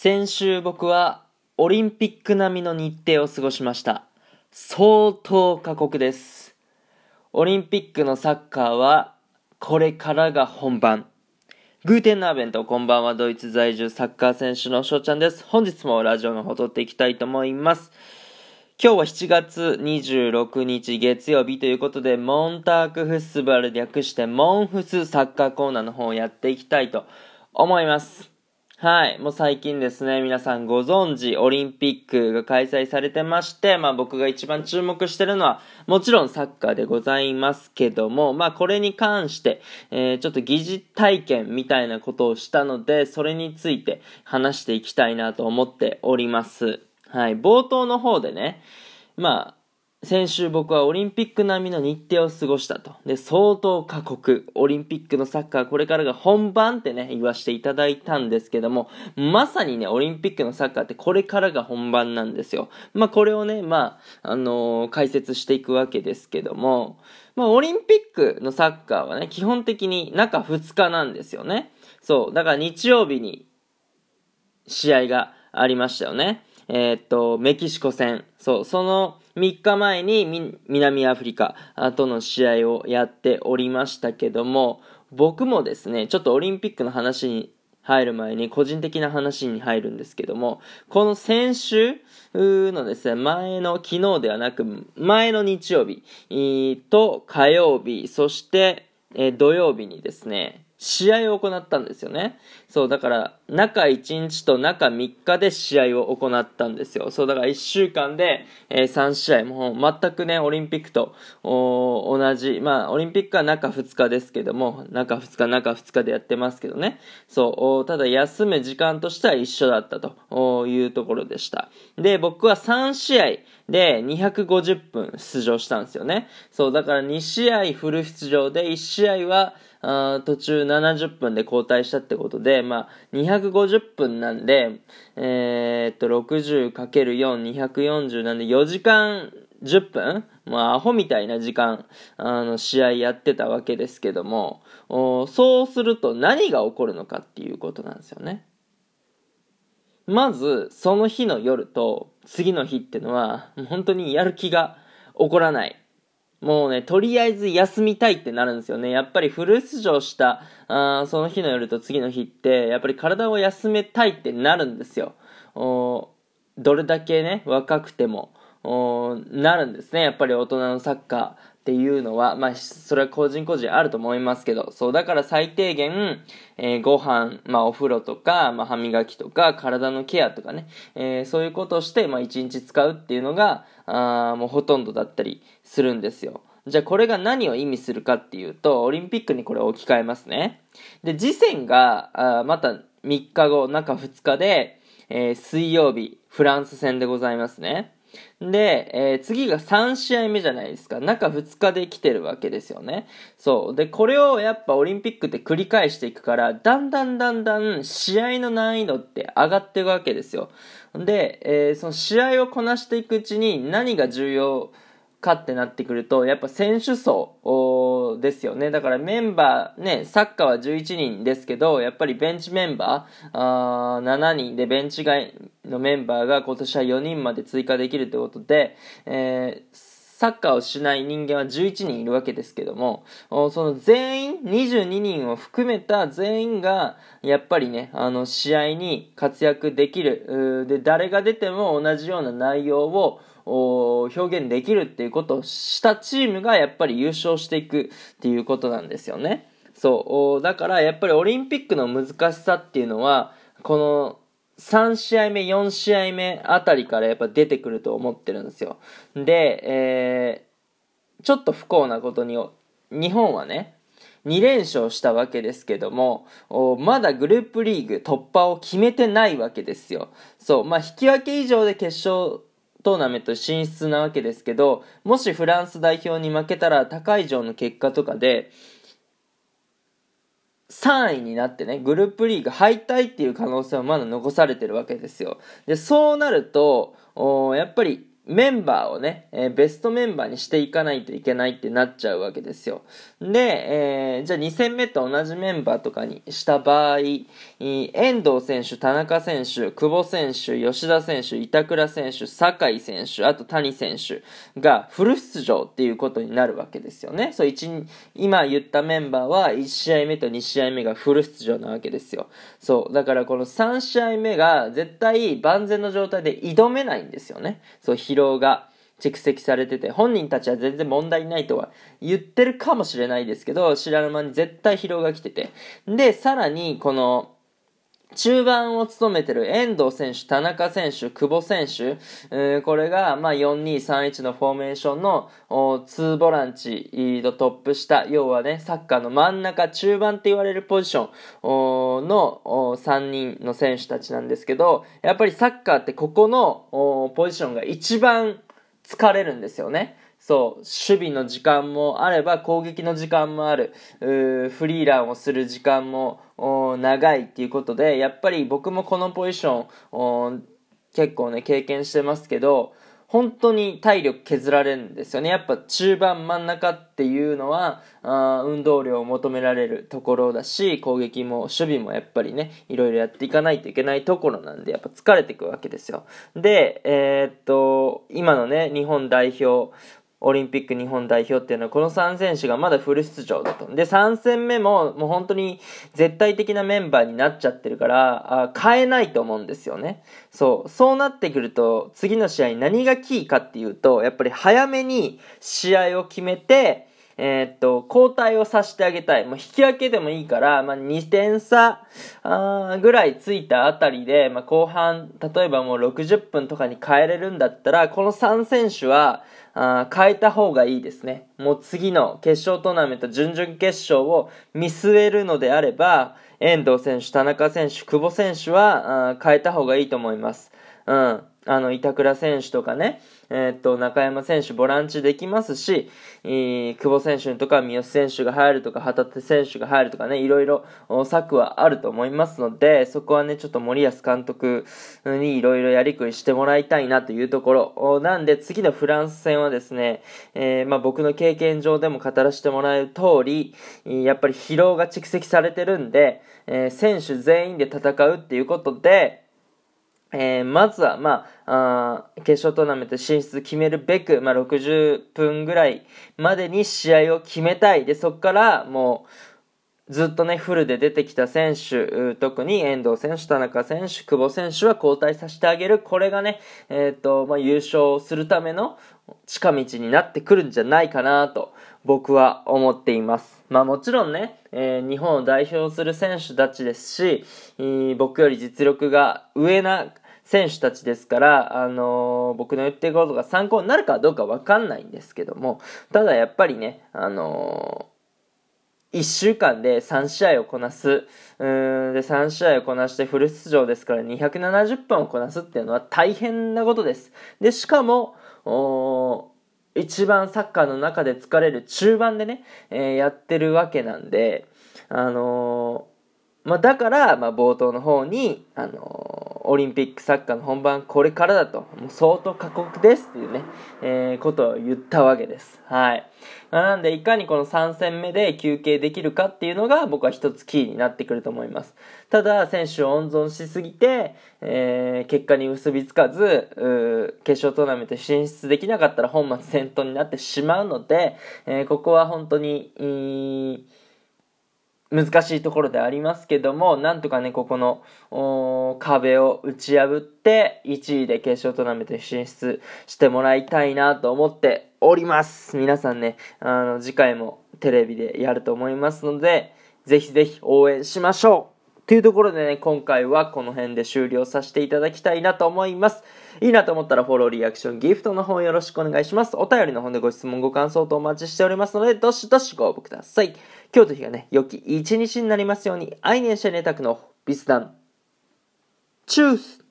先週僕はオリンピック並みの日程を過ごしました。相当過酷です。オリンピックのサッカーはこれからが本番。グーテンナーベント、こんばんは、ドイツ在住サッカー選手の翔ちゃんです。本日もラジオの方撮っていきたいと思います。今日は7月26日月曜日ということで、モンタークフッスバル略してモンフスサッカーコーナーの方をやっていきたいと思います。はい。もう最近ですね、皆さんご存知、オリンピックが開催されてまして、まあ僕が一番注目してるのは、もちろんサッカーでございますけども、まあこれに関して、えー、ちょっと疑似体験みたいなことをしたので、それについて話していきたいなと思っております。はい。冒頭の方でね、まあ、先週僕はオリンピック並みの日程を過ごしたと。で、相当過酷。オリンピックのサッカーこれからが本番ってね、言わせていただいたんですけども、まさにね、オリンピックのサッカーってこれからが本番なんですよ。まあこれをね、まあ、あのー解説していくわけですけども、まあオリンピックのサッカーはね、基本的に中2日なんですよね。そう。だから日曜日に試合がありましたよね。えーっと、メキシコ戦。そう、その3日前に南アフリカとの試合をやっておりましたけども、僕もですね、ちょっとオリンピックの話に入る前に個人的な話に入るんですけども、この先週のですね、前の昨日ではなく、前の日曜日と火曜日、そして、土曜日にですね、試合を行ったんですよね。そう、だから、中1日と中3日で試合を行ったんですよ。そう、だから1週間で、えー3試合、もう全くね、オリンピックと同じ、まあ、オリンピックは中2日ですけども、中2日、中2日でやってますけどね。そう、ただ休む時間としては一緒だったというところでした。で、僕は3試合で250分出場したんですよね。そう、だから2試合フル出場で1試合は、あ途中70分で交代したってことで、まあ、250分なんで、えー、っと、60×4、240なんで4時間10分？まあ、アホみたいな時間、あの、試合やってたわけですけども、そうすると何が起こるのかっていうことなんですよね。まず、その日の夜と次の日ってのは、本当にやる気が起こらない。もうね、とりあえず休みたいってなるんですよね。やっぱりフル出場した、あその日の夜と次の日って、やっぱり体を休めたいってなるんですよ。おどれだけね、若くても、なるんですね。やっぱり大人のサッカーっていうのは、まあ、それは個人個人あると思いますけど、そう、だから最低限、えーご飯、まあ、お風呂とか、まあ、歯磨きとか、体のケアとかね、えーそういうことをして、まあ、一日使うっていうのが、あもうほとんどだったりするんですよ。じゃあこれが何を意味するかっていうと、オリンピックにこれ置き換えますね。で、次戦が、あまた3日後、中2日で、えー水曜日、フランス戦でございますね。で、えー次が3試合目じゃないですか。中2日で来てるわけですよね。そう。で、これをやっぱオリンピックって繰り返していくから、だんだんだんだん試合の難易度って上がっていくわけですよ。で、えーその試合をこなしていくうちに何が重要かってなってくると、やっぱ選手層ですよね。だからメンバー、ね、サッカーは11人ですけど、やっぱりベンチメンバー、あー7人でベンチ外のメンバーが今年は4人まで追加できるってことで、えーサッカーをしない人間は11人いるわけですけども、その全員、22人を含めた全員が、やっぱりね、あの、試合に活躍できる。で、誰が出ても同じような内容を、表現できるっていうことをしたチームがやっぱり優勝していくっていうことなんですよね。そう。だからやっぱりオリンピックの難しさっていうのは、この3試合目、4試合目あたりからやっぱ出てくると思ってるんですよ。で、えー、ちょっと不幸なことに、日本はね、2連勝したわけですけども、まだグループリーグ突破を決めてないわけですよ。そう、まあ、引き分け以上で決勝トーナメント進出なわけですけど、もしフランス代表に負けたら高い以上の結果とかで、3位になってね、グループリーグ敗退っていう可能性はまだ残されてるわけですよ。で、そうなると、おやっぱりメンバーをね、えー、ベストメンバーにしていかないといけないってなっちゃうわけですよ。で、えー、じゃあ2戦目と同じメンバーとかにした場合、遠藤選手、田中選手、久保選手、吉田選手、板倉選手、酒井選手、あと谷選手がフル出場っていうことになるわけですよね。そう、今言ったメンバーは1試合目と2試合目がフル出場なわけですよ。そう、だからこの3試合目が絶対万全の状態で挑めないんですよね。そう、労が蓄積されてて、本人たちは全然問題ないとは言ってるかもしれないですけど、知らぬ間に絶対疲労が来てて。で、さらに、この、中盤を務めてる遠藤選手、田中選手、久保選手、えー、これが、まあ、4-2-3-1のフォーメーションの2ボランチとトップ下、要はね、サッカーの真ん中、中盤って言われるポジションの3人の選手たちなんですけど、やっぱりサッカーってここのポジションが一番疲れるんですよね。そう、守備の時間もあれば攻撃の時間もある、フリーランをする時間も長いっていうことで、やっぱり僕もこのポジション結構ね、経験してますけど、本当に体力削られるんですよね。やっぱ中盤真ん中っていうのは、運動量を求められるところだし、攻撃も守備もやっぱりね、いろいろやっていかないといけないところなんで、やっぱ疲れていくわけですよ。で、えー、っと、今のね、日本代表、オリンピック日本代表っていうのはこの3選手がまだフル出場だと。で、3戦目ももう本当に絶対的なメンバーになっちゃってるから、あ変えないと思うんですよね。そう。そうなってくると、次の試合何がキーかっていうと、やっぱり早めに試合を決めて、えー、っと、交代をさせてあげたい。もう引き分けでもいいから、まあ、2点差あぐらいついたあたりで、まあ、後半、例えばもう60分とかに変えれるんだったら、この3選手は、あ変えた方がいいですね。もう次の決勝トーナメント、準々決勝を見据えるのであれば、遠藤選手、田中選手、久保選手はあ変えた方がいいと思います。うん。あの、板倉選手とかね、えー、っと、中山選手ボランチできますし、えー、久保選手とか三好選手が入るとか、旗手選手が入るとかね、いろいろ策はあると思いますので、そこはね、ちょっと森保監督にいろいろやりくりしてもらいたいなというところ。なんで、次のフランス戦はですね、えー、まあ、僕の経験上でも語らせてもらう通り、やっぱり疲労が蓄積されてるんで、えー選手全員で戦うっていうことで、えー、まずは、まあ、あ決勝トーナメント進出決めるべく、まあ、60分ぐらいまでに試合を決めたい。で、そこからもう、ずっとね、フルで出てきた選手、特に遠藤選手、田中選手、久保選手は交代させてあげる。これがね、えっ、ー、と、まあ、優勝するための近道になってくるんじゃないかなと、僕は思っています。まあもちろんね、えー、日本を代表する選手たちですし、僕より実力が上な選手たちですから、あのー、僕の言ってることが参考になるかどうかわかんないんですけども、ただやっぱりね、あのー、1週間で3試合をこなす、うんで3試合をこなしてフル出場ですから270分をこなすっていうのは大変なことです。で、しかも、一番サッカーの中で疲れる中盤でね、えー、やってるわけなんで、あのー、まあ、だから、まあ、冒頭の方に、あのーオリンピックサッカーの本番これからだと、もう相当過酷ですっていうね、えー、ことを言ったわけです。はい。まあ、なんで、いかにこの3戦目で休憩できるかっていうのが僕は一つキーになってくると思います。ただ、選手を温存しすぎて、えー、結果に結びつかず、決勝トーナメント進出できなかったら本末転倒になってしまうので、えー、ここは本当に、難しいところでありますけども、なんとかね、ここの壁を打ち破って、1位で決勝トーナメント進出してもらいたいなと思っております。皆さんね、あの、次回もテレビでやると思いますので、ぜひぜひ応援しましょうというところでね、今回はこの辺で終了させていただきたいなと思います。いいなと思ったらフォロー、リアクション、ギフトの方よろしくお願いします。お便りの方でご質問、ご感想とお待ちしておりますので、どしどしご応募ください。今日と日がね、良き一日になりますように、愛年者ネタクのビスダン。チュース